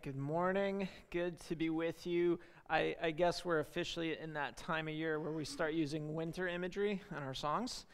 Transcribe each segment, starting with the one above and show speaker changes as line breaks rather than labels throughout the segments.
Good morning. Good to be with you. I, I, guess we're officially in that time of year where we start using winter imagery in our songs,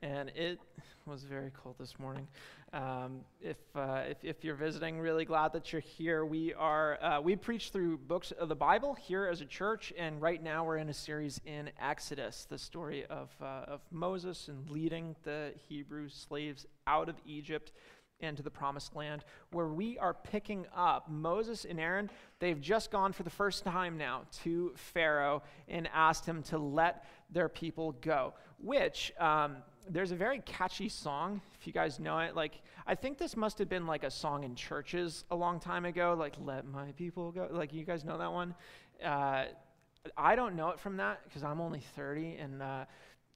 and it was very cold this morning. Um, if, uh, if, if, you're visiting, really glad that you're here. We are uh, we preach through books of the Bible here as a church, and right now we're in a series in Exodus, the story of uh, of Moses and leading the Hebrew slaves out of Egypt into the promised land, where we are picking up Moses and Aaron. They've just gone for the first time now to Pharaoh and asked him to let their people go, which. Um, there's a very catchy song if you guys know it like i think this must have been like a song in churches a long time ago like let my people go like you guys know that one uh, i don't know it from that because i'm only 30 and uh,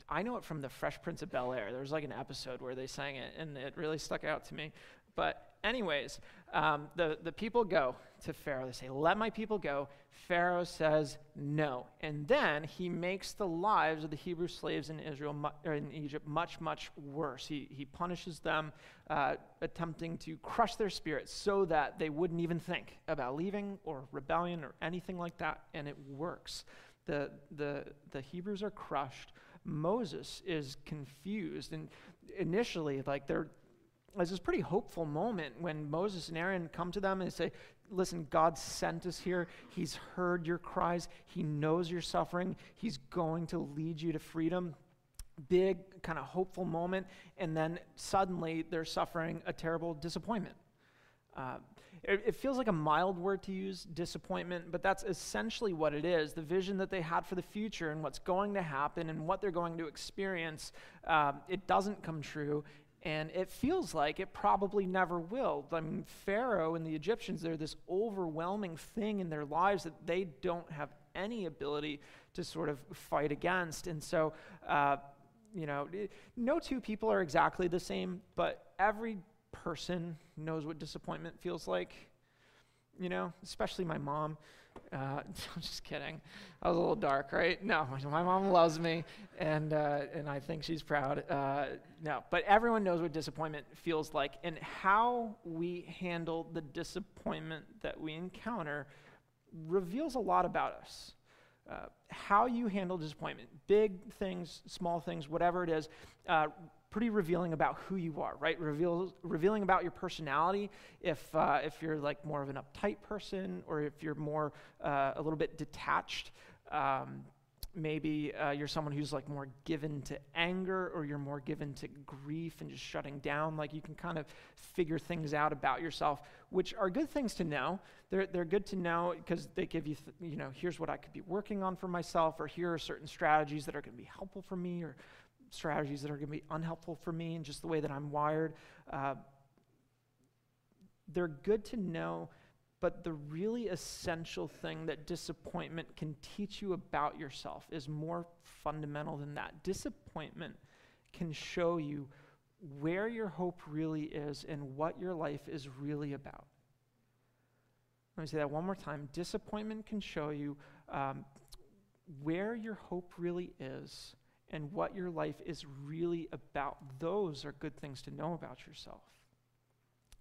I know it from the Fresh Prince of Bel Air. There was like an episode where they sang it, and it really stuck out to me. But, anyways, um, the, the people go to Pharaoh. They say, Let my people go. Pharaoh says no. And then he makes the lives of the Hebrew slaves in Israel, or in Egypt, much, much worse. He, he punishes them, uh, attempting to crush their spirits so that they wouldn't even think about leaving or rebellion or anything like that. And it works. The, the, the Hebrews are crushed Moses is confused. And initially, like, there, there's this pretty hopeful moment when Moses and Aaron come to them and say, Listen, God sent us here. He's heard your cries. He knows your suffering. He's going to lead you to freedom. Big, kind of hopeful moment. And then suddenly they're suffering a terrible disappointment. Uh, it, it, feels like a mild word to use, disappointment, but that's essentially what it is. The vision that they had for the future and what's going to happen and what they're going to experience, um, it doesn't come true. And it feels like it probably never will. I mean, Pharaoh and the Egyptians, they're this overwhelming thing in their lives that they don't have any ability to sort of fight against. And so, uh, you know, no two people are exactly the same, but every person knows what disappointment feels like. You know, especially my mom. Uh, I'm just kidding. I was a little dark, right? No, my mom loves me, and uh, and I think she's proud. Uh, no, but everyone knows what disappointment feels like, and how we handle the disappointment that we encounter reveals a lot about us. Uh, how you handle disappointment, big things, small things, whatever it is, uh, pretty revealing about who you are, right? Reveals, revealing about your personality. If, uh, if you're like more of an uptight person or if you're more uh, a little bit detached, um, maybe uh, you're someone who's like more given to anger or you're more given to grief and just shutting down. Like you can kind of figure things out about yourself, which are good things to know. They're, they're good to know because they give you, th- you know, here's what I could be working on for myself, or here are certain strategies that are going to be helpful for me, or strategies that are going to be unhelpful for me and just the way that I'm wired. Uh, they're good to know, but the really essential thing that disappointment can teach you about yourself is more fundamental than that. Disappointment can show you where your hope really is and what your life is really about. Let me say that one more time. Disappointment can show you um, where your hope really is and what your life is really about. Those are good things to know about yourself.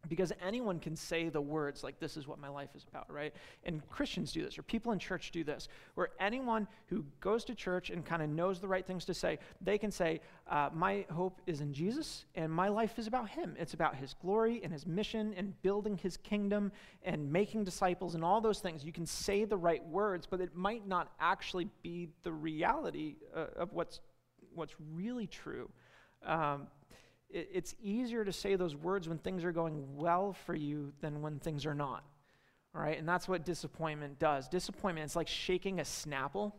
Because anyone can say the words like, this is what my life is about, right? And Christians do this, or people in church do this, where anyone who goes to church and kind of knows the right things to say, they can say, uh, my hope is in Jesus, and my life is about Him. It's about His glory and His mission and building His kingdom and making disciples and all those things. You can say the right words, but it might not actually be the reality uh, of what's what's really true. Um, it, it's easier to say those words when things are going well for you than when things are not. All right, and that's what disappointment does. Disappointment, it's like shaking a Snapple.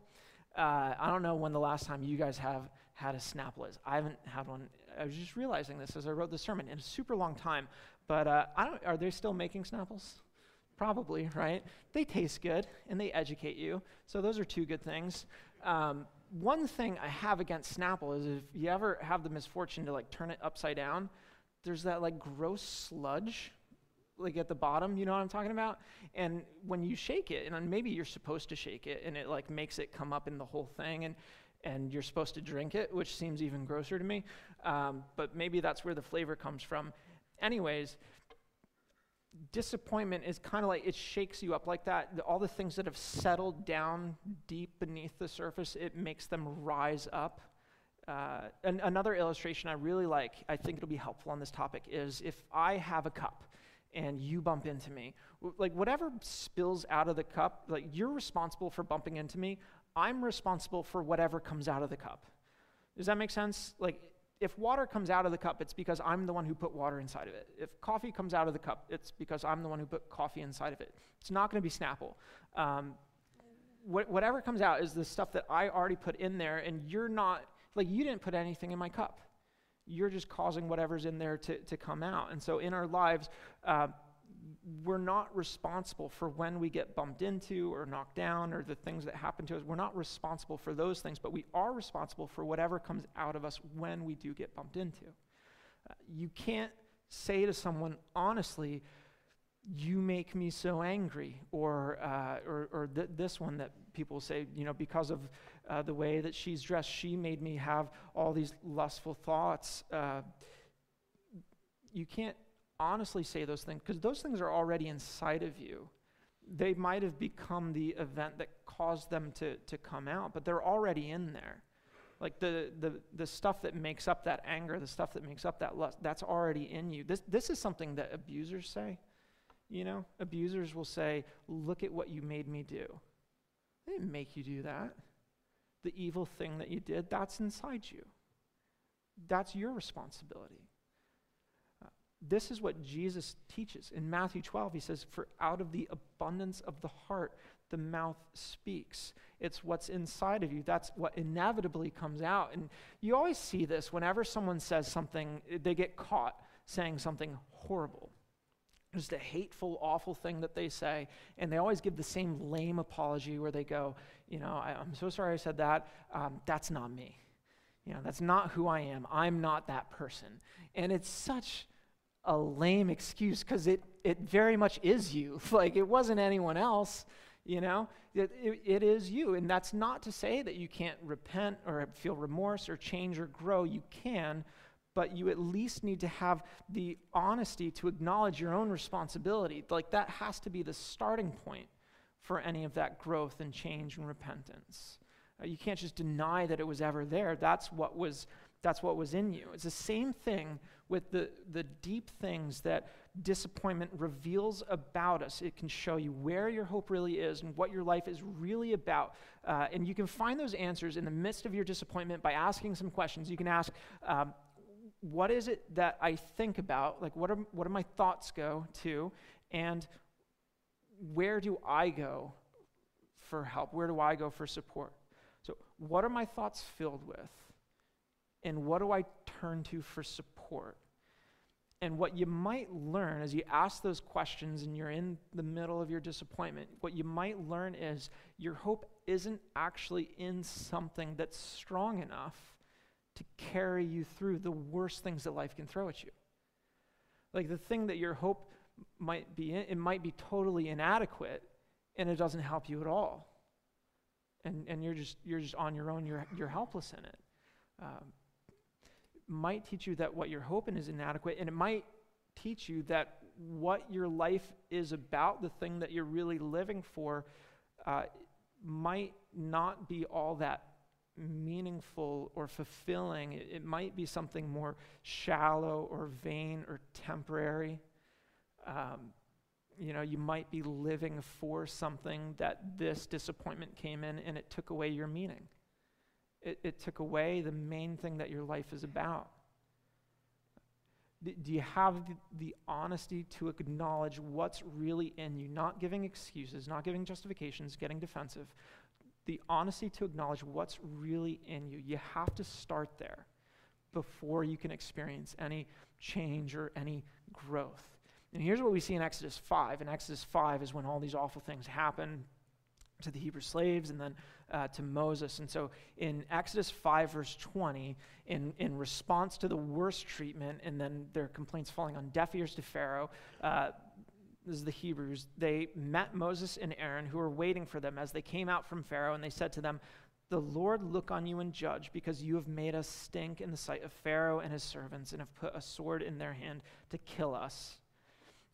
Uh, I don't know when the last time you guys have had a Snapple is. I haven't had one. I was just realizing this as I wrote the sermon in a super long time. But uh, I don't, are they still making Snapples? Probably, right? They taste good and they educate you. So those are two good things. Um, one thing I have against Snapple is if you ever have the misfortune to like turn it upside down, there's that like gross sludge like at the bottom, you know what I'm talking about? And when you shake it, and maybe you're supposed to shake it, and it like makes it come up in the whole thing, and and you're supposed to drink it, which seems even grosser to me. Um, but maybe that's where the flavor comes from. Anyways, disappointment is kind of like it shakes you up like that. All the things that have settled down deep beneath the surface, it makes them rise up. Uh, another illustration I really like, I think it'll be helpful on this topic, is if I have a cup and you bump into me, like whatever spills out of the cup, like you're responsible for bumping into me. I'm responsible for whatever comes out of the cup. Does that make sense? Like if water comes out of the cup, it's because I'm the one who put water inside of it. If coffee comes out of the cup, it's because I'm the one who put coffee inside of it. It's not going to be Snapple. Um, wh- whatever comes out is the stuff that I already put in there, and you're not, like, you didn't put anything in my cup. You're just causing whatever's in there to, to come out. And so in our lives, uh, we're not responsible for when we get bumped into or knocked down or the things that happen to us. We're not responsible for those things, but we are responsible for whatever comes out of us when we do get bumped into. Uh, you can't say to someone, honestly, you make me so angry, or, uh, or, or th- this one that people say, you know, because of uh, the way that she's dressed, she made me have all these lustful thoughts. Uh, you can't honestly say those things because those things are already inside of you. They might have become the event that caused them to, to come out, but they're already in there. Like the, the, the stuff that makes up that anger, the stuff that makes up that lust, that's already in you. This, this is something that abusers say. You know, abusers will say, Look at what you made me do. They didn't make you do that. The evil thing that you did, that's inside you. That's your responsibility. This is what Jesus teaches. In Matthew 12, he says, For out of the abundance of the heart, the mouth speaks. It's what's inside of you. That's what inevitably comes out. And you always see this whenever someone says something, they get caught saying something horrible. Just a hateful, awful thing that they say. And they always give the same lame apology where they go, You know, I, am so sorry I said that. Um, that's not me. You know, that's not who I am. I'm not that person. And it's such a lame excuse because it, it very much is you. like it wasn't anyone else, you know? It, it, it is you. And that's not to say that you can't repent or feel remorse or change or grow. You can, but you at least need to have the honesty to acknowledge your own responsibility. Like that has to be the starting point for any of that growth and change and repentance. Uh, you can't just deny that it was ever there. That's what was that's what was in you. It's the same thing with the, the deep things that disappointment reveals about us. It can show you where your hope really is and what your life is really about. Uh, and you can find those answers in the midst of your disappointment by asking some questions. You can ask, um, what is it that I think about? Like, what, are, what do my thoughts go to? And where do I go for help? Where do I go for support? So, what are my thoughts filled with? And what do I turn to for support? And what you might learn as you ask those questions and you're in the middle of your disappointment, what you might learn is your hope isn't actually in something that's strong enough to carry you through the worst things that life can throw at you. Like the thing that your hope might be in, it might be totally inadequate and it doesn't help you at all. And, and you're, just, you're just on your own, you're, you're helpless in it. Um, might teach you that what you're hoping is inadequate, and it might teach you that what your life is about, the thing that you're really living for, uh, might not be all that meaningful or fulfilling. It, it, might be something more shallow or vain or temporary. Um, you know, you might be living for something that this disappointment came in and it took away your meaning it, it took away the main thing that your life is about. Do you have the, the, honesty to acknowledge what's really in you? Not giving excuses, not giving justifications, getting defensive. The honesty to acknowledge what's really in you. You have to start there before you can experience any change or any growth. And here's what we see in Exodus 5. In Exodus 5 is when all these awful things happen to the Hebrew slaves and then uh, to Moses. And so in Exodus 5, verse 20, in, in response to the worst treatment and then their complaints falling on deaf ears to Pharaoh, uh, this is the Hebrews, they met Moses and Aaron who were waiting for them as they came out from Pharaoh, and they said to them, The Lord look on you and judge, because you have made us stink in the sight of Pharaoh and his servants, and have put a sword in their hand to kill us.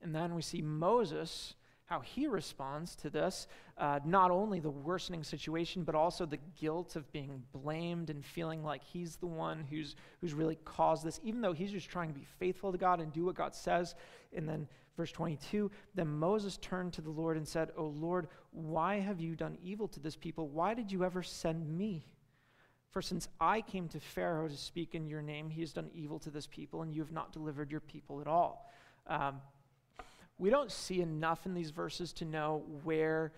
And then we see Moses, how he responds to this uh, not only the worsening situation, but also the guilt of being blamed and feeling like he's the one who's, who's really caused this, even though he's just trying to be faithful to God and do what God says. And then verse 22 Then Moses turned to the Lord and said, O Lord, why have you done evil to this people? Why did you ever send me? For since I came to Pharaoh to speak in your name, he has done evil to this people, and you have not delivered your people at all. Um, we don't see enough in these verses to know where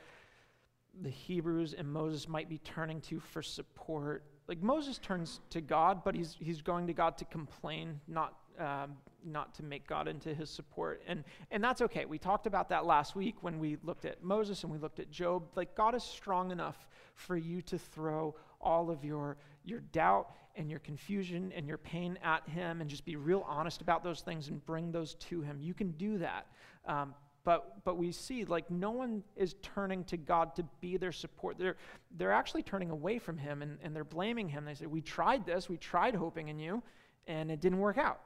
the Hebrews and Moses might be turning to for support. Like Moses turns to God, but he's, he's going to God to complain, not, um, not to make God into his support. And, and that's okay. We talked about that last week when we looked at Moses and we looked at Job. Like God is strong enough for you to throw all of your, your doubt and your confusion and your pain at him and just be real honest about those things and bring those to him. You can do that. Um, but, but we see like no one is turning to God to be their support. They're, they're actually turning away from him and, and they're blaming him. They say, We tried this, we tried hoping in you, and it didn't work out.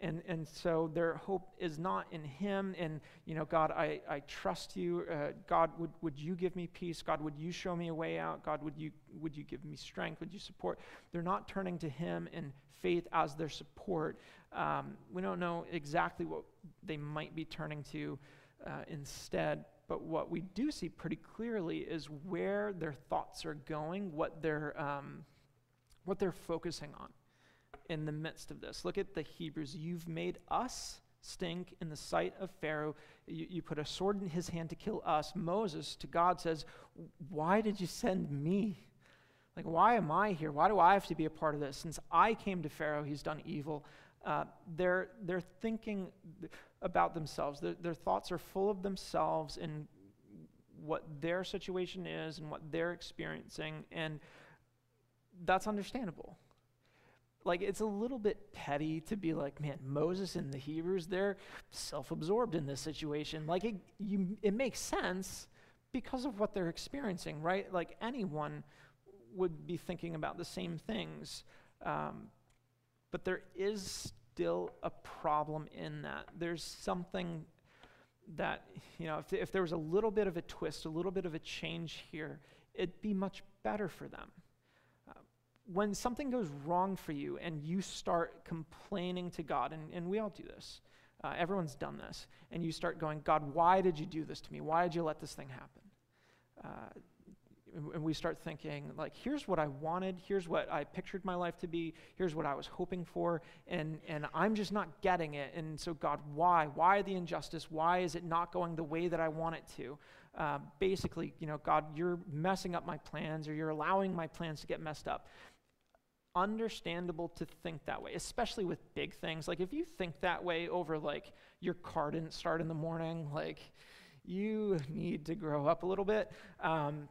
And, and so their hope is not in him and you know god i, I trust you. Uh, god would, would you give me peace? God would you show me a way out? God would you, would you give me strength? Would you support? They're not turning to him in faith as their support. Um, we don't know exactly what they might be turning to uh, instead but what we do see pretty clearly is where their thoughts are going what they're um, what they're focusing on in the midst of this. Look at the Hebrews. You've made us stink in the sight of Pharaoh. You, you, put a sword in his hand to kill us. Moses to God says, Why did you send me? Like, why am I here? Why do I have to be a part of this? Since I came to Pharaoh, he's done evil. Uh, they're, they're thinking about themselves. Their, their thoughts are full of themselves and what their situation is and what they're experiencing. And that's understandable like it's a little bit petty to be like, man, Moses and the Hebrews, they're self-absorbed in this situation. Like it, you, it makes sense because of what they're experiencing, right? Like anyone would be thinking about the same things. Um, but there is still a problem in that. There's something that, you know, if, if there was a little bit of a twist, a little bit of a change here, it'd be much better for them when something goes wrong for you and you start complaining to God, and, and we all do this, uh, everyone's done this, and you start going, God, why did you do this to me? Why did you let this thing happen? Uh, and we start thinking, like, here's what I wanted, here's what I pictured my life to be, here's what I was hoping for, and, and I'm just not getting it. And so, God, why? Why the injustice? Why is it not going the way that I want it to? Uh, basically, you know, God, you're messing up my plans, or you're allowing my plans to get messed up understandable to think that way, especially with big things. Like if you think that way over like your car didn't start in the morning, like you need to grow up a little bit. Um,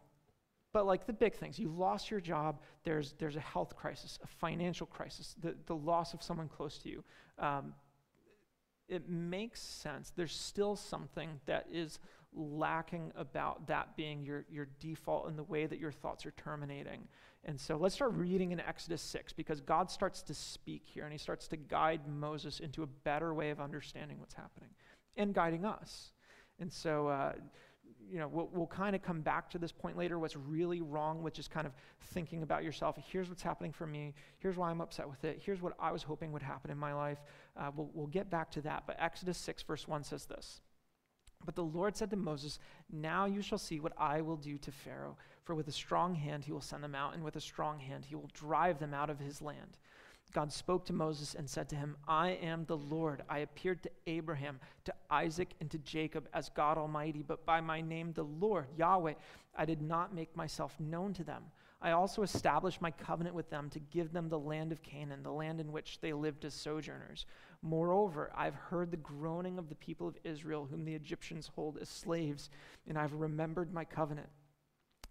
but like the big things, you lost your job, there's, there's a health crisis, a financial crisis, the, the loss of someone close to you. Um, it makes sense. There's still something that is lacking about that being your, your default in the way that your thoughts are terminating. And so let's start reading in Exodus 6 because God starts to speak here and he starts to guide Moses into a better way of understanding what's happening and guiding us. And so, uh, you know, we'll, we'll kind of come back to this point later. What's really wrong with just kind of thinking about yourself? Here's what's happening for me. Here's why I'm upset with it. Here's what I was hoping would happen in my life. Uh, we'll, we'll get back to that. But Exodus 6, verse 1 says this But the Lord said to Moses, Now you shall see what I will do to Pharaoh for with a strong hand he will send them out, and with a strong hand he will drive them out of his land. God spoke to Moses and said to him, I am the Lord. I appeared to Abraham, to Isaac, and to Jacob as God Almighty, but by my name, the Lord, Yahweh, I did not make myself known to them. I also established my covenant with them to give them the land of Canaan, the land in which they lived as sojourners. Moreover, I've heard the groaning of the people of Israel, whom the Egyptians hold as slaves, and I've remembered my covenant.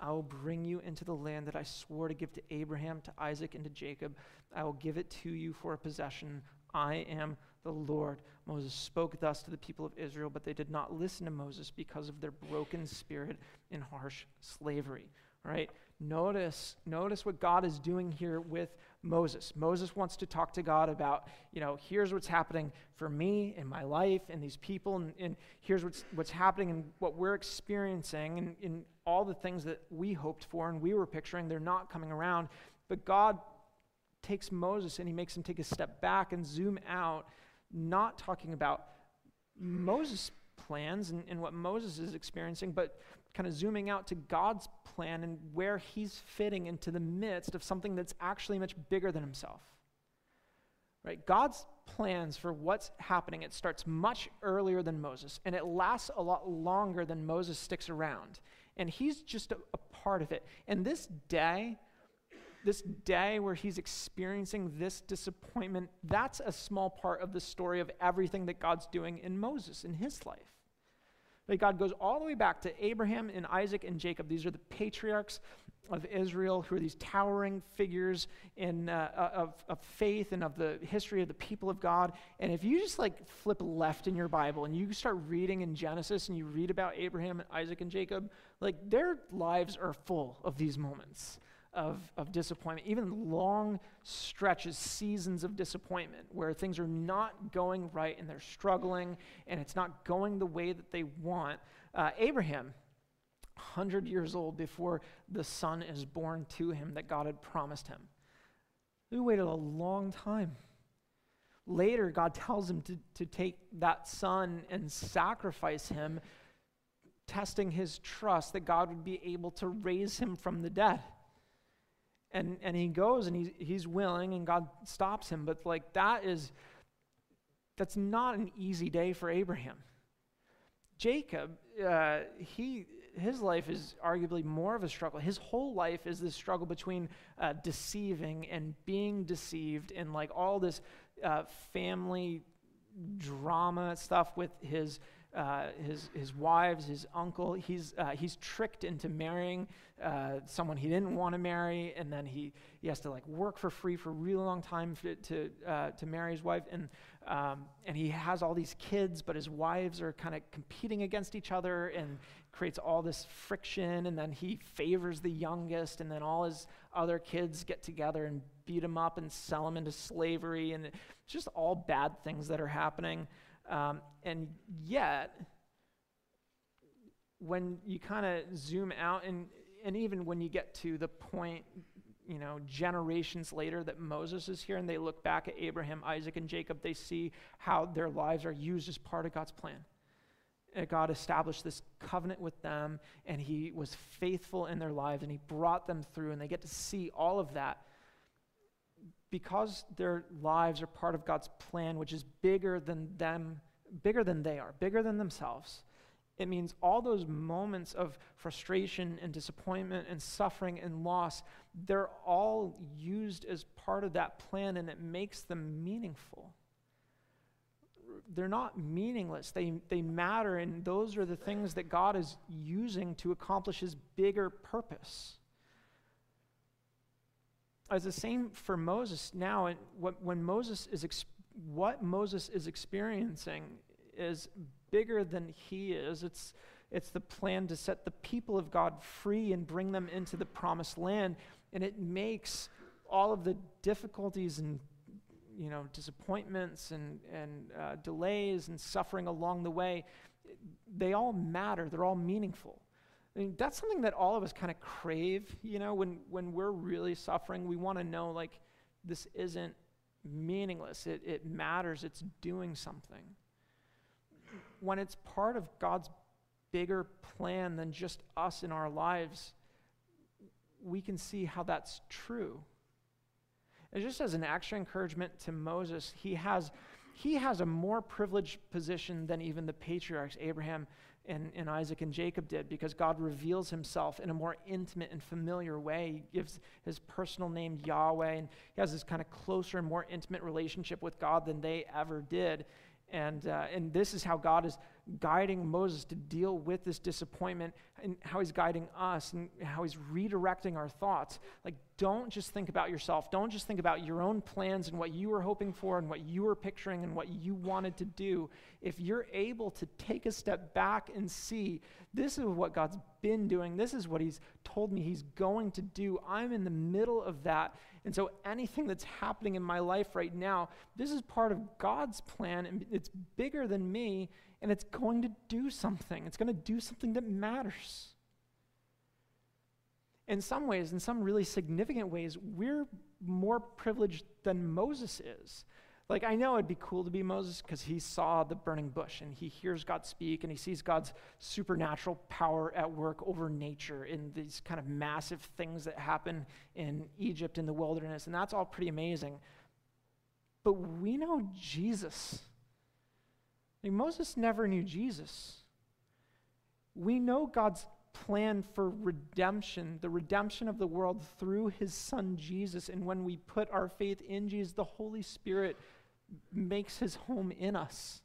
I will bring you into the land that I swore to give to Abraham, to Isaac, and to Jacob. I will give it to you for a possession. I am the Lord. Moses spoke thus to the people of Israel, but they did not listen to Moses because of their broken spirit and harsh slavery. All right? Notice, notice what God is doing here with Moses. Moses wants to talk to God about, you know, here's what's happening for me in my life and these people, and, and here's what's, what's happening and what we're experiencing, and, and all the things that we hoped for and we were picturing, they're not coming around. But God takes Moses and he makes him take a step back and zoom out, not talking about Moses' plans and, and what Moses is experiencing, but kind of zooming out to God's plan and where he's fitting into the midst of something that's actually much bigger than himself. Right? God's plans for what's happening, it starts much earlier than Moses, and it lasts a lot longer than Moses sticks around. And he's just a, a part of it. And this day, this day where he's experiencing this disappointment, that's a small part of the story of everything that God's doing in Moses, in his life. God goes all the way back to Abraham and Isaac and Jacob. These are the patriarchs of Israel who are these towering figures in, uh, uh, of, of faith and of the history of the people of God. And if you just like flip left in your Bible and you start reading in Genesis and you read about Abraham and Isaac and Jacob, like their lives are full of these moments of, of disappointment, even long stretches, seasons of disappointment where things are not going right and they're struggling and it's not going the way that they want. Uh, Abraham, 100 years old before the son is born to him that God had promised him. He waited a long time. Later, God tells him to, to take that son and sacrifice him, testing his trust that God would be able to raise him from the dead and and he goes and he's he's willing and God stops him. But like that is that's not an easy day for Abraham. Jacob uh, he his life is arguably more of a struggle. His whole life is this struggle between uh, deceiving and being deceived and like all this uh, family drama stuff with his uh, his, his wives, his uncle. He's, uh, he's tricked into marrying uh, someone he didn't want to marry, and then he, he has to like work for free for a really long time to, to, uh, to marry his wife. And, um, and he has all these kids, but his wives are kind of competing against each other and creates all this friction. And then he favors the youngest, and then all his other kids get together and beat him up and sell him into slavery. And it's just all bad things that are happening. Um, and yet, when you kind of zoom out, and, and even when you get to the point, you know, generations later that Moses is here and they look back at Abraham, Isaac, and Jacob, they see how their lives are used as part of God's plan. And God established this covenant with them, and He was faithful in their lives, and He brought them through, and they get to see all of that because their lives are part of God's plan, which is bigger than them, bigger than they are, bigger than themselves. It means all those moments of frustration and disappointment and suffering and loss, they're all used as part of that plan and it makes them meaningful. They're not meaningless, they, they matter, and those are the things that God is using to accomplish his bigger purpose as the same for Moses now. And what, when Moses is what Moses is experiencing is bigger than he is. It's it's the plan to set the people of God free and bring them into the promised land, and it makes all of the difficulties and you know disappointments and and uh, delays and suffering along the way. They all matter. They're all meaningful. I mean, that's something that all of us kind of crave, you know, when, when we're really suffering, we want to know, like, this isn't meaningless. It, it matters. It's doing something. When it's part of God's bigger plan than just us in our lives, we can see how that's true. And just as an extra encouragement to Moses, he has, he has a more privileged position than even the patriarchs, Abraham and, and Isaac and Jacob did because God reveals himself in a more intimate and familiar way. He gives his personal name Yahweh, and he has this kind of closer and more intimate relationship with God than they ever did. And, uh, and this is how God is guiding Moses to deal with this disappointment and how he's guiding us and how he's redirecting our thoughts. Like, don't just think about yourself. Don't just think about your own plans and what you were hoping for and what you were picturing and what you wanted to do. If you're able to take a step back and see, this is what God's been doing, this is what he's told me he's going to do, I'm in the middle of that. And so anything that's happening in my life right now, this is part of God's plan and it's bigger than me and it's going to do something. It's going to do something that matters. In some ways, in some really significant ways, we're more privileged than Moses is. Like, I know it'd be cool to be Moses because he saw the burning bush and he hears God speak and he sees God's supernatural power at work over nature in these kind of massive things that happen in Egypt in the wilderness. And that's all pretty amazing. But we know Jesus. Like Moses never knew Jesus. We know God's plan for redemption, the redemption of the world through his son Jesus. And when we put our faith in Jesus, the Holy Spirit makes his home in us.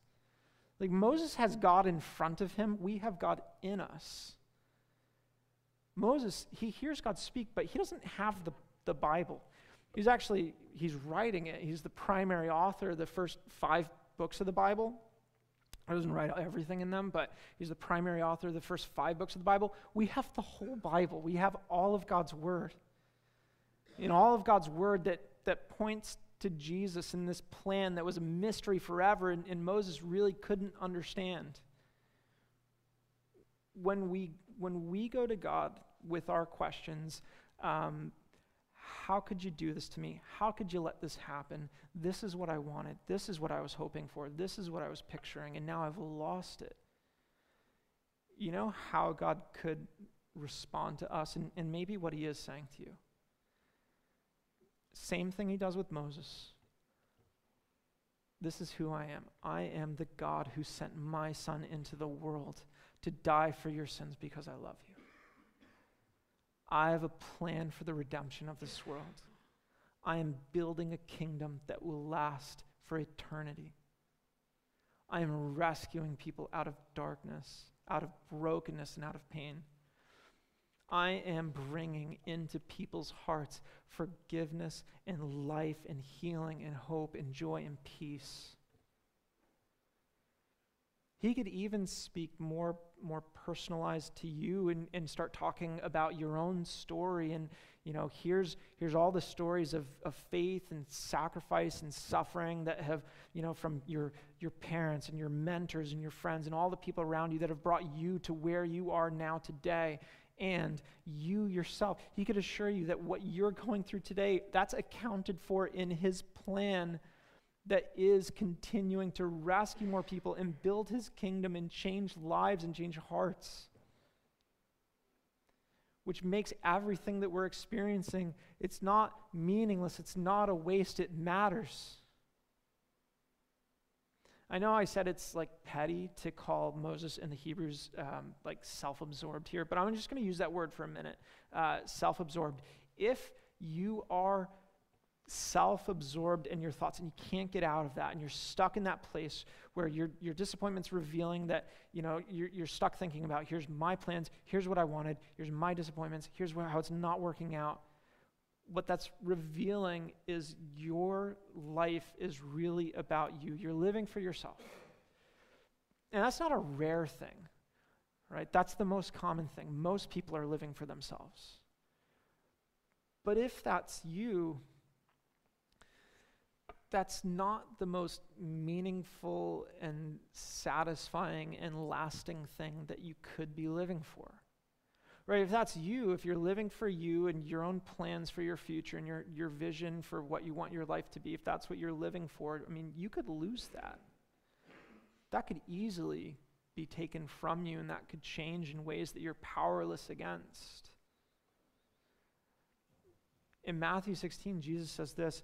Like Moses has God in front of him, we have God in us. Moses, he hears God speak, but he doesn't have the, the Bible. He's actually, he's writing it. He's the primary author of the first five books of the Bible. I doesn't write everything in them, but he's the primary author of the first five books of the Bible. We have the whole Bible. We have all of God's Word. In all of God's Word that, that points to Jesus in this plan that was a mystery forever and, and Moses really couldn't understand. When we, when we go to God with our questions, um, how could you do this to me? How could you let this happen? This is what I wanted. This is what I was hoping for. This is what I was picturing, and now I've lost it. You know how God could respond to us, and, and maybe what He is saying to you. Same thing He does with Moses. This is who I am. I am the God who sent my Son into the world to die for your sins because I love you. I have a plan for the redemption of this world. I am building a kingdom that will last for eternity. I am rescuing people out of darkness, out of brokenness, and out of pain. I am bringing into people's hearts forgiveness and life and healing and hope and joy and peace. He could even speak more, more personalized to you and, and start talking about your own story. And, you know, here's, here's all the stories of, of faith and sacrifice and suffering that have, you know, from your, your parents and your mentors and your friends and all the people around you that have brought you to where you are now today. And you yourself, he could assure you that what you're going through today, that's accounted for in his plan that is continuing to rescue more people and build his kingdom and change lives and change hearts which makes everything that we're experiencing it's not meaningless it's not a waste it matters. I know i said it's like petty to call moses and the hebrews um, like self-absorbed here but i'm just going to use that word for a minute. Uh, self-absorbed. If you are self absorbed in your thoughts and you can't get out of that and you're stuck in that place where your, your disappointment's revealing that you know you're, you're stuck thinking about here's my plans here's what i wanted here's my disappointments here's where, how it's not working out. What that's revealing is your life is really about you. You're living for yourself. And that's not a rare thing right? That's the most common thing. Most people are living for themselves. But if that's you that's not the most meaningful and satisfying and lasting thing that you could be living for. Right? If that's you, if you're living for you and your own plans for your future and your, your vision for what you want your life to be, if that's what you're living for, I mean, you could lose that. That could easily be taken from you and that could change in ways that you're powerless against. In Matthew 16, Jesus says this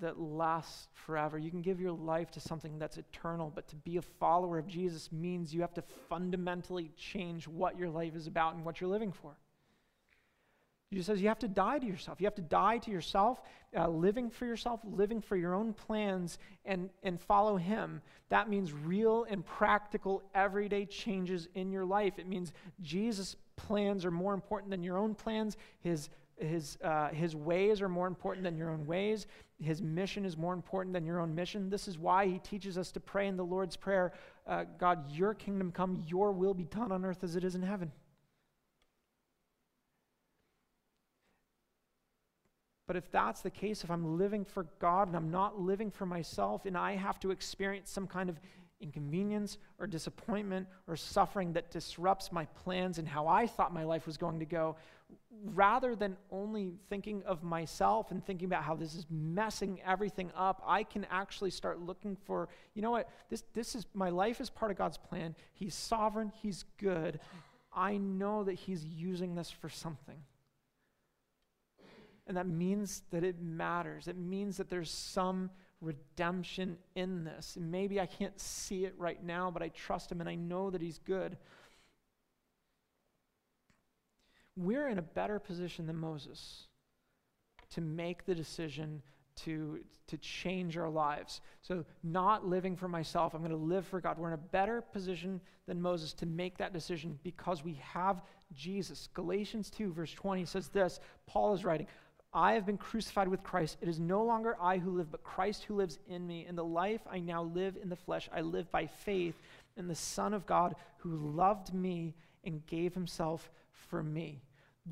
that lasts forever. You can give your life to something that's eternal, but to be a follower of Jesus means you have to fundamentally change what your life is about and what you're living for. Jesus says you have to die to yourself. You have to die to yourself, uh, living for yourself, living for your own plans, and, and follow Him. That means real and practical, everyday changes in your life. It means Jesus' plans are more important than your own plans. His his, uh, his ways are more important than your own ways. His mission is more important than your own mission. This is why he teaches us to pray in the Lord's Prayer uh, God, your kingdom come, your will be done on earth as it is in heaven. But if that's the case, if I'm living for God and I'm not living for myself, and I have to experience some kind of inconvenience or disappointment or suffering that disrupts my plans and how I thought my life was going to go, rather than only thinking of myself and thinking about how this is messing everything up, I can actually start looking for, you know what, this, this is my life is part of God's plan. He's sovereign, He's good. I know that He's using this for something. And that means that it matters. It means that there's some redemption in this. Maybe I can't see it right now, but I trust Him and I know that He's good we're in a better position than Moses to make the decision to, to change our lives. So, not living for myself, I'm going to live for God. We're in a better position than Moses to make that decision because we have Jesus. Galatians 2, verse 20 says this Paul is writing, I have been crucified with Christ. It is no longer I who live, but Christ who lives in me. In the life I now live in the flesh, I live by faith in the Son of God who loved me and gave himself for me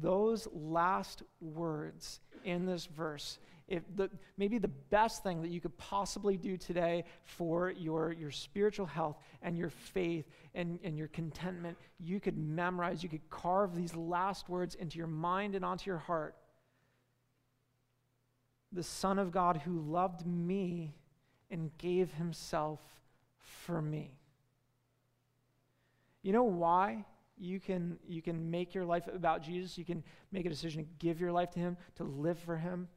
those last words in this verse the, maybe the best thing that you could possibly do today for your, your spiritual health and your faith and, and your contentment, you could memorize, you could carve these last words into your mind and onto your heart. The Son of God who loved me and gave himself for me. You know why? you can, you can make your life about Jesus. You can make a decision to give your life to Him, to live for Him,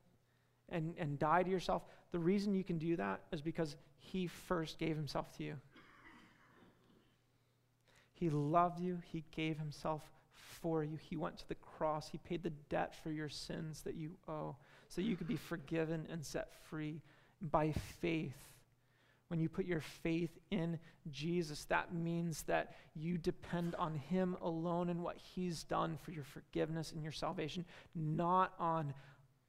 and, and die to yourself. The reason you can do that is because He first gave Himself to you. He loved you, He gave Himself for you. He went to the cross, He paid the debt for your sins that you owe, so you could be forgiven and set free by faith when you put your faith in Jesus, that means that you depend on Him alone and what He's done for your forgiveness and your salvation, not on,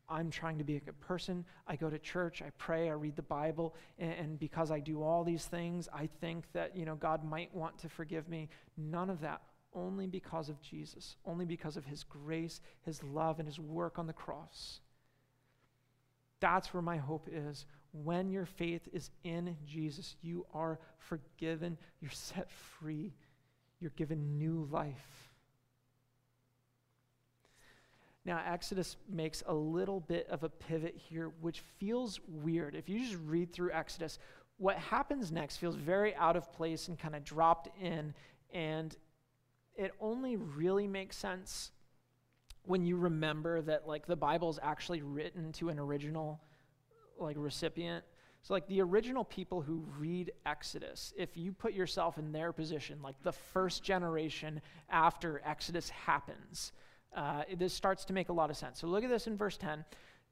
I'm trying to be a good person. I go to church, I pray, I read the Bible, and, and because I do all these things, I think that, you know, God might want to forgive me. None of that. Only because of Jesus, only because of His grace, His love, and His work on the cross. That's where my hope is when your faith is in Jesus, you are forgiven, you're set free, you're given new life. Now, Exodus makes a little bit of a pivot here, which feels weird. If you just read through Exodus, what happens next feels very out of place and kind of dropped in, and it only really makes sense when you remember that like the Bible is actually written to an original like recipient. So, like the original people who read Exodus, if you put yourself in their position, like the first generation after Exodus happens, uh, this starts to make a lot of sense. So, look at this in verse 10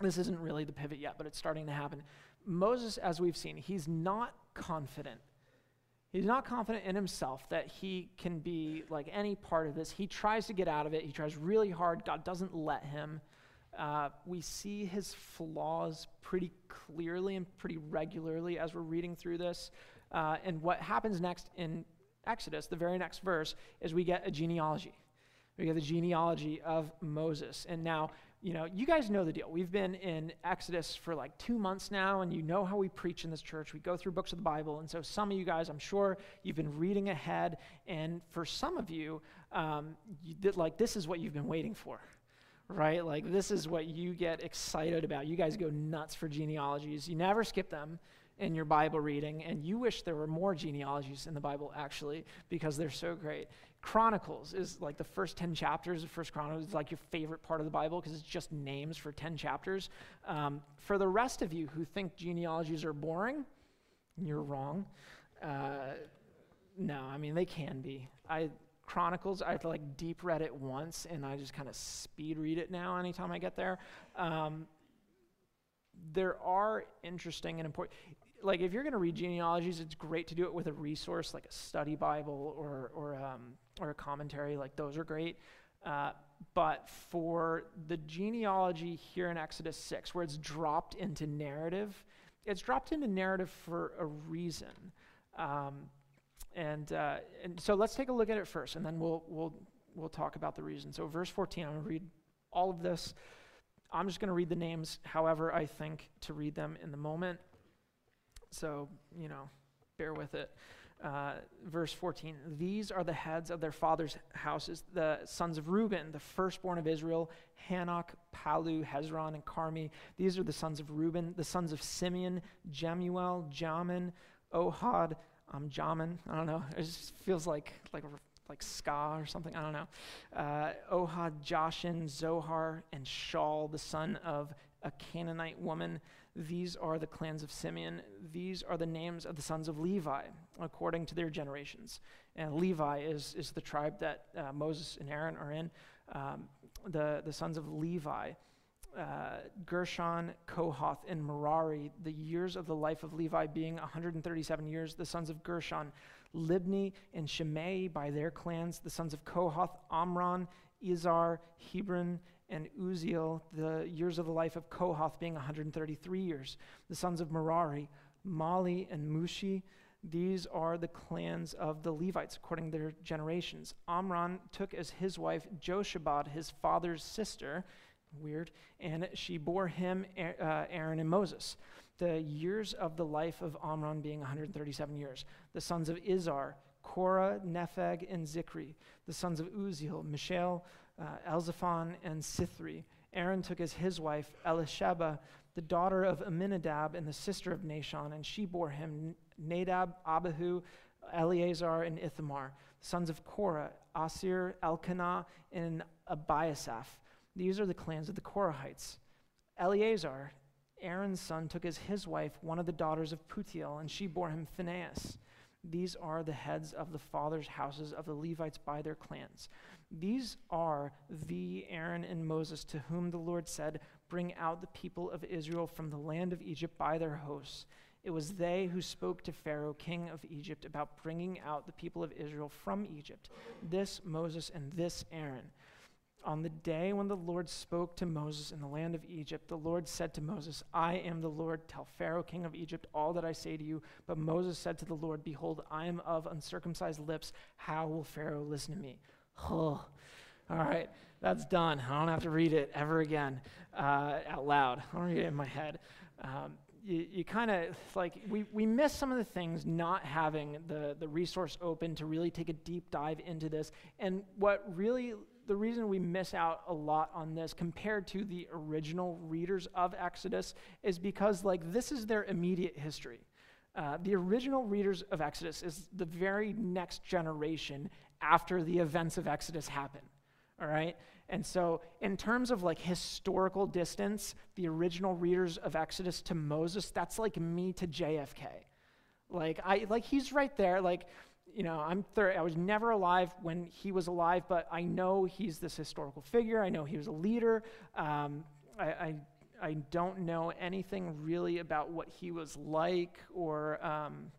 this isn't really the pivot yet, but it's starting to happen. Moses, as we've seen, he's not confident. He's not confident in himself that he can be like any part of this. He tries to get out of it. He tries really hard. God doesn't let him. Uh, we see his flaws pretty clearly and pretty regularly as we're reading through this. Uh, and what happens next in Exodus, the very next verse, is we get a genealogy. We get the genealogy of Moses. And now, you know, you guys know the deal. We've been in Exodus for like two months now, and you know how we preach in this church. We go through books of the Bible. And so, some of you guys, I'm sure, you've been reading ahead. And for some of you, um, you did, like, this is what you've been waiting for, right? Like, this is what you get excited about. You guys go nuts for genealogies. You never skip them in your Bible reading, and you wish there were more genealogies in the Bible, actually, because they're so great. Chronicles is like the first 10 chapters of First Chronicles is like your favorite part of the Bible because it's just names for 10 chapters. Um, for the rest of you who think genealogies are boring, you're wrong. Uh, no, I mean, they can be. I Chronicles, I've like deep read it once and I just kind of speed read it now anytime I get there. Um, there are interesting and important like if you're going to read genealogies, it's great to do it with a resource like a study Bible or or um, or a commentary. Like those are great. Uh, but for the genealogy here in Exodus six, where it's dropped into narrative, it's dropped into narrative for a reason. Um, and uh, and so let's take a look at it first, and then we'll we'll we'll talk about the reason. So verse 14, I'm going to read all of this. I'm just going to read the names however I think to read them in the moment. So, you know, bear with it. Uh, verse 14 These are the heads of their fathers' houses, the sons of Reuben, the firstborn of Israel, Hanoch, Pallu, Hezron, and Carmi. These are the sons of Reuben, the sons of Simeon, Jemuel, Jamin, Ohad, um, Jamin. I don't know. It just feels like like like ska or something. I don't know. Uh, Ohad, Jachin, Zohar, and Shaul, the son of a Canaanite woman. These are the clans of Simeon. These are the names of the sons of Levi, according to their generations. And Levi is, is the tribe that uh, Moses and Aaron are in. Um, the, the sons of Levi, uh, Gershon, Kohath, and Merari, the years of the life of Levi being 137 years. The sons of Gershon, Libni and Shimei by their clans. The sons of Kohath, Amram, Izhar, Hebron, and Uzziel, the years of the life of Kohath being 133 years. The sons of Merari, Mahli, and Mushi, these are the clans of the Levites according to their generations. Amram took as his wife Jochebed, his father's sister, weird, and she bore him uh, Aaron and Moses. The years of the life of Amram being 137 years. The sons of Izhar, Korah, Nepheg, and Zichri. The sons of Uzziel, Mishael, uh, Elzaphan and Sithri. Aaron took as his wife Elisheba, the daughter of Amminadab and the sister of Nahshon, and she bore him Nadab, Abihu, Eleazar, and Ithamar, sons of Korah, Assir, Elkanah, and Abiasaph. These are the clans of the Korahites. Eleazar, Aaron's son, took as his wife one of the daughters of Putiel, and she bore him Phinehas. These are the heads of the fathers' houses of the Levites by their clans. These are the Aaron and Moses to whom the Lord said, Bring out the people of Israel from the land of Egypt by their hosts. It was they who spoke to Pharaoh, king of Egypt, about bringing out the people of Israel from Egypt. This Moses and this Aaron. On the day when the Lord spoke to Moses in the land of Egypt, the Lord said to Moses, I am the Lord. Tell Pharaoh, king of Egypt, all that I say to you. But Moses said to the Lord, Behold, I am of uncircumcised lips. How will Pharaoh listen to me? Oh, all right, that's done. I don't have to read it ever again uh, out loud. I don't read it in my head. Um, you, you kind of like we, we miss some of the things not having the, the resource open to really take a deep dive into this and what really the reason we miss out a lot on this compared to the original readers of exodus is because like this is their immediate history uh, the original readers of exodus is the very next generation after the events of Exodus happen. All right? And so, in terms of like historical distance, the original readers of Exodus to Moses, that's like me to JFK. Like I like he's right there like you know, I'm thir- I was never alive when he was alive, but I know he's this historical figure. I know he was a leader. Um, I, I, I don't know anything really about what he was like, or um,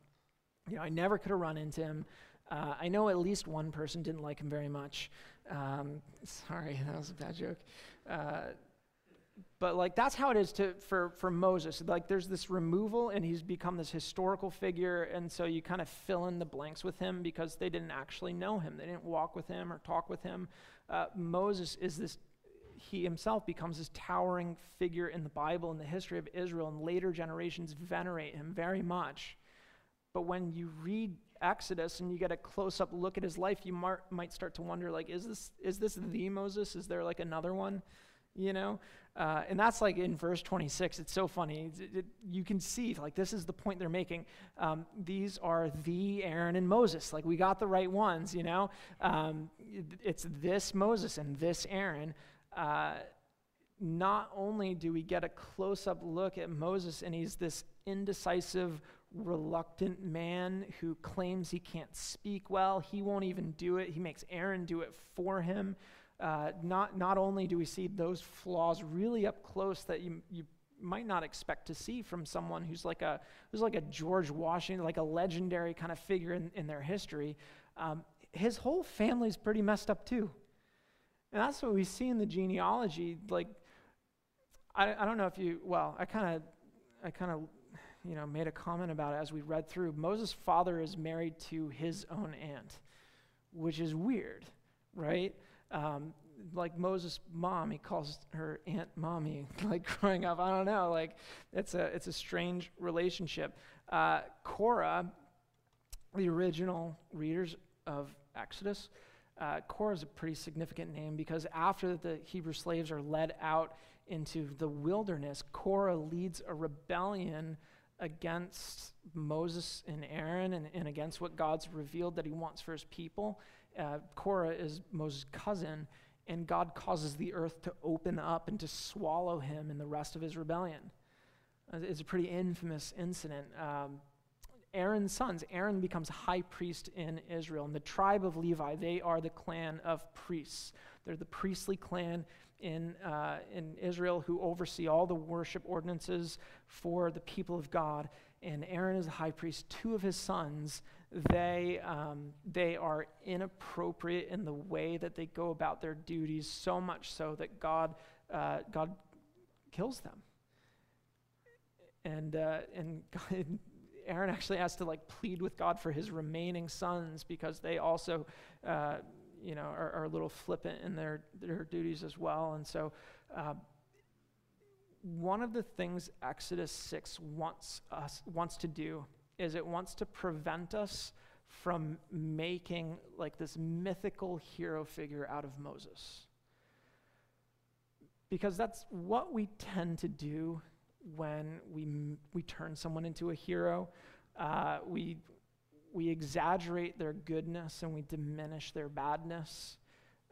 you know, I never could have run into him. Uh, I know at least one person didn't like him very much. Um, sorry, that was a bad joke. Uh, but like that's how it is to for for Moses. Like there's this removal and he's become this historical figure and so you kind of fill in the blanks with him because they didn't actually know him. They didn't walk with him or talk with him. Uh, Moses is this he himself becomes this towering figure in the Bible in the history of Israel and later generations venerate him very much. But when you read Exodus and you get a close up look at his life, you mar- might start to wonder like is this is this the Moses? Is there like another one? You know? Uh, and that's like in verse 26. It's so funny. It, it, you can see, like, this is the point they're making. Um, these are the Aaron and Moses. Like, we got the right ones, you know? Um, it, it's this Moses and this Aaron. Uh, not only do we get a close up look at Moses, and he's this indecisive, reluctant man who claims he can't speak well, he won't even do it. He makes Aaron do it for him uh, not, not only do we see those flaws really up close that you, you might not expect to see from someone who's like a, who's like a George Washington, like a legendary kind of figure in, in their history, um, his whole family's pretty messed up too. And that's what we see in the genealogy. Like, I, I don't know if you, well, I kind of, I kind of, you know, made a comment about it as we read through. Moses' father is married to his own aunt, which is weird, right? Um, like Moses' mom, he calls her Aunt Mommy, like growing up. I don't know, like it's a, it's a strange relationship. Uh, Korah, the original readers of Exodus, uh, Korah is a pretty significant name because after the Hebrew slaves are led out into the wilderness, Korah leads a rebellion against Moses and Aaron and, and against what God's revealed that he wants for his people. Uh, Korah is Moses' cousin, and God causes the earth to open up and to swallow him and the rest of his rebellion. Uh, it's a pretty infamous incident. Um, Aaron's sons, Aaron becomes high priest in Israel. And the tribe of Levi, they are the clan of priests. They're the priestly clan in, uh, in Israel who oversee all the worship ordinances for the people of God. And Aaron is the high priest. Two of his sons, they, um, they are inappropriate in the way that they go about their duties, so much so that God, uh, God kills them. And, uh, and God, Aaron actually has to like plead with God for his remaining sons because they also, uh, you know, are, are, a little flippant in their, their duties as well. And so, uh, one of the things Exodus 6 wants us wants to do is it wants to prevent us from making like this mythical hero figure out of Moses. Because that's what we tend to do when we, we turn someone into a hero. Uh, we, we exaggerate their goodness and we diminish their badness.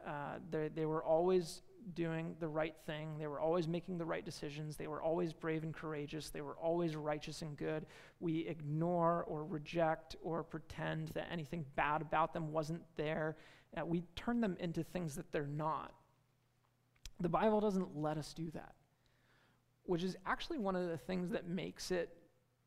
Uh, they were always doing the right thing. They were always making the right decisions. They were always brave and courageous. They were always righteous and good. We ignore or reject or pretend that anything bad about them wasn't there. Uh, we turn them into things that they're not. The Bible doesn't let us do that, which is actually one of the things that makes it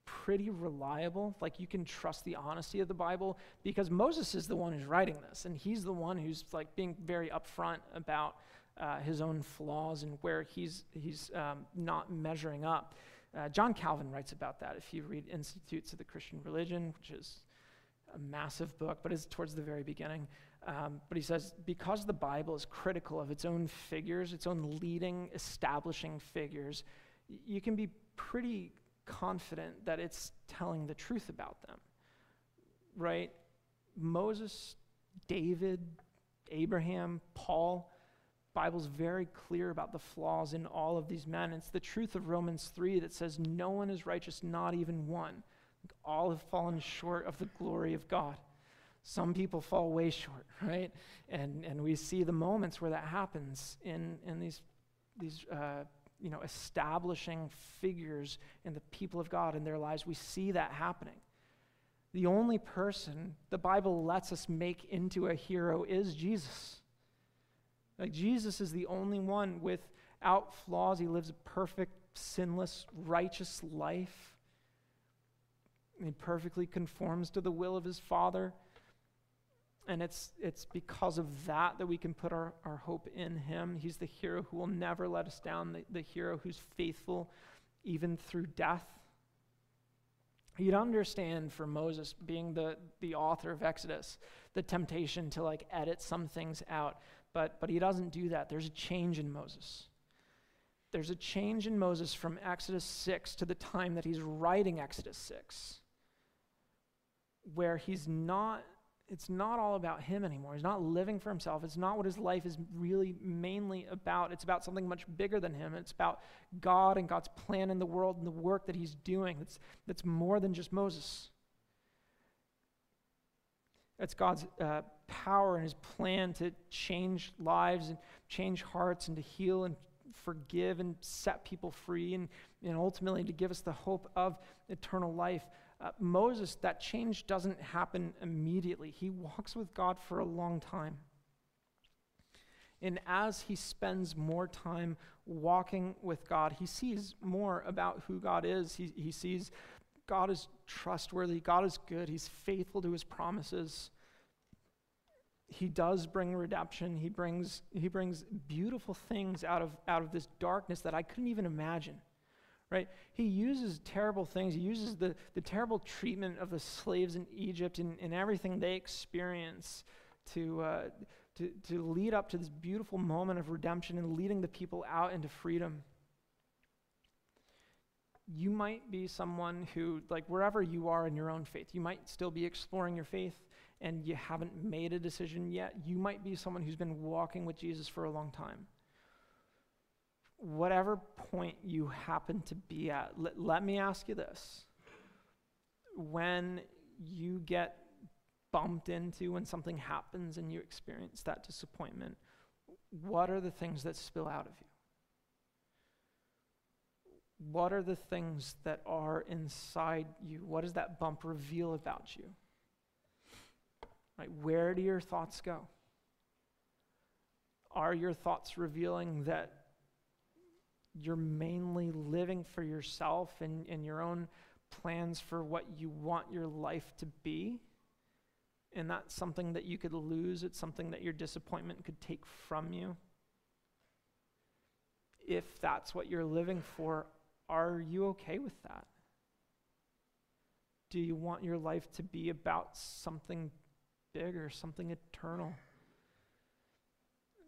pretty reliable. Like you can trust the honesty of the Bible because Moses is the one who's writing this, and he's the one who's like being very upfront about uh, his own flaws and where he's, he's um, not measuring up. Uh, John Calvin writes about that if you read Institutes of the Christian Religion, which is a massive book, but it's towards the very beginning. Um, but he says, because the Bible is critical of its own figures, its own leading, establishing figures, you can be pretty confident that it's telling the truth about them. Right? Moses, David, Abraham, Paul, Bible's very clear about the flaws in all of these men. It's the truth of Romans 3 that says no one is righteous, not even one. All have fallen short of the glory of God. Some people fall way short, right? And, and we see the moments where that happens in, in these, these uh, you know, establishing figures in the people of God in their lives. We see that happening. The only person the Bible lets us make into a hero is Jesus. Like Jesus is the only one without flaws. He lives a perfect, sinless, righteous life. He perfectly conforms to the will of his Father. And it's, it's because of that that we can put our, our hope in him. He's the hero who will never let us down, the, the hero who's faithful even through death. You'd understand for Moses being the, the author of Exodus, the temptation to like edit some things out, but, but he doesn't do that. There's a change in Moses. There's a change in Moses from Exodus 6 to the time that he's writing Exodus 6, where he's not it's not all about him anymore. He's not living for himself. It's not what his life is really mainly about. It's about something much bigger than him. It's about God and God's plan in the world and the work that he's doing. That's, that's more than just Moses. It's God's uh, power and his plan to change lives and change hearts and to heal and forgive and set people free and, and ultimately to give us the hope of eternal life. Uh, Moses, that change doesn't happen immediately. He walks with God for a long time. And as he spends more time walking with God, he sees more about who God is. He, he sees God is trustworthy, God is good, he's faithful to his promises. He does bring redemption. He brings, he brings beautiful things out of, out of this darkness that I couldn't even imagine right? He uses terrible things. He uses the, the terrible treatment of the slaves in Egypt and, and everything they experience to, uh, to, to lead up to this beautiful moment of redemption and leading the people out into freedom. You might be someone who, like, wherever you are in your own faith, you might still be exploring your faith and you haven't made a decision yet. You might be someone who's been walking with Jesus for a long time whatever point you happen to be at, let, let me ask you this. When you get bumped into, when something happens and you experience that disappointment, what are the things that spill out of you? What are the things that are inside you? What does that bump reveal about you? Right, where do your thoughts go? Are your thoughts revealing that you're mainly living for yourself and, and your own plans for what you want your life to be. And that's something that you could lose. It's something that your disappointment could take from you. If that's what you're living for, are you okay with that? Do you want your life to be about something bigger, something eternal?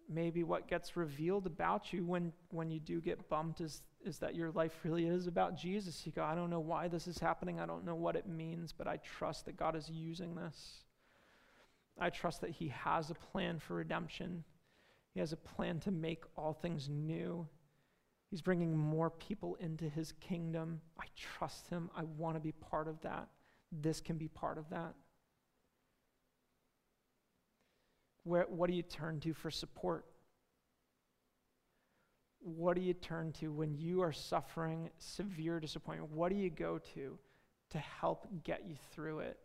maybe what gets revealed about you when, when you do get bumped is, is that your life really is about Jesus. You go, I don't know why this is happening. I don't know what it means, but I trust that God is using this. I trust that He has a plan for redemption. He has a plan to make all things new. He's bringing more people into His kingdom. I trust Him. I want to be part of that. This can be part of that. Where, what do you turn to for support? What do you turn to when you are suffering severe disappointment? What do you go to to help get you through it?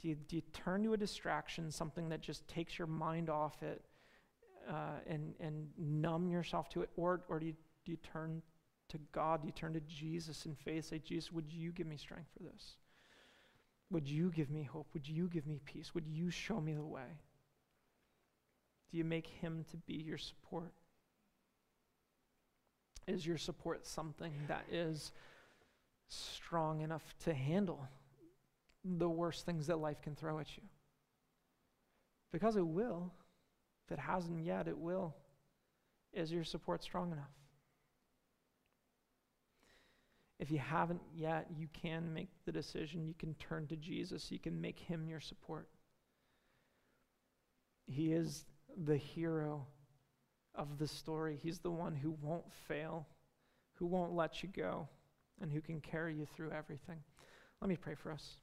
Do you, do you turn to a distraction, something that just takes your mind off it uh, and, and numb yourself to it? Or, or do, you, do you turn to God? Do you turn to Jesus in faith? Say, Jesus, would you give me strength for this? Would you give me hope? Would you give me peace? Would you show me the way? Do you make him to be your support? Is your support something that is strong enough to handle the worst things that life can throw at you? Because it will. If it hasn't yet, it will. Is your support strong enough? If you haven't yet, you can make the decision. You can turn to Jesus. You can make him your support. He is the hero of the story. He's the one who won't fail, who won't let you go, and who can carry you through everything. Let me pray for us.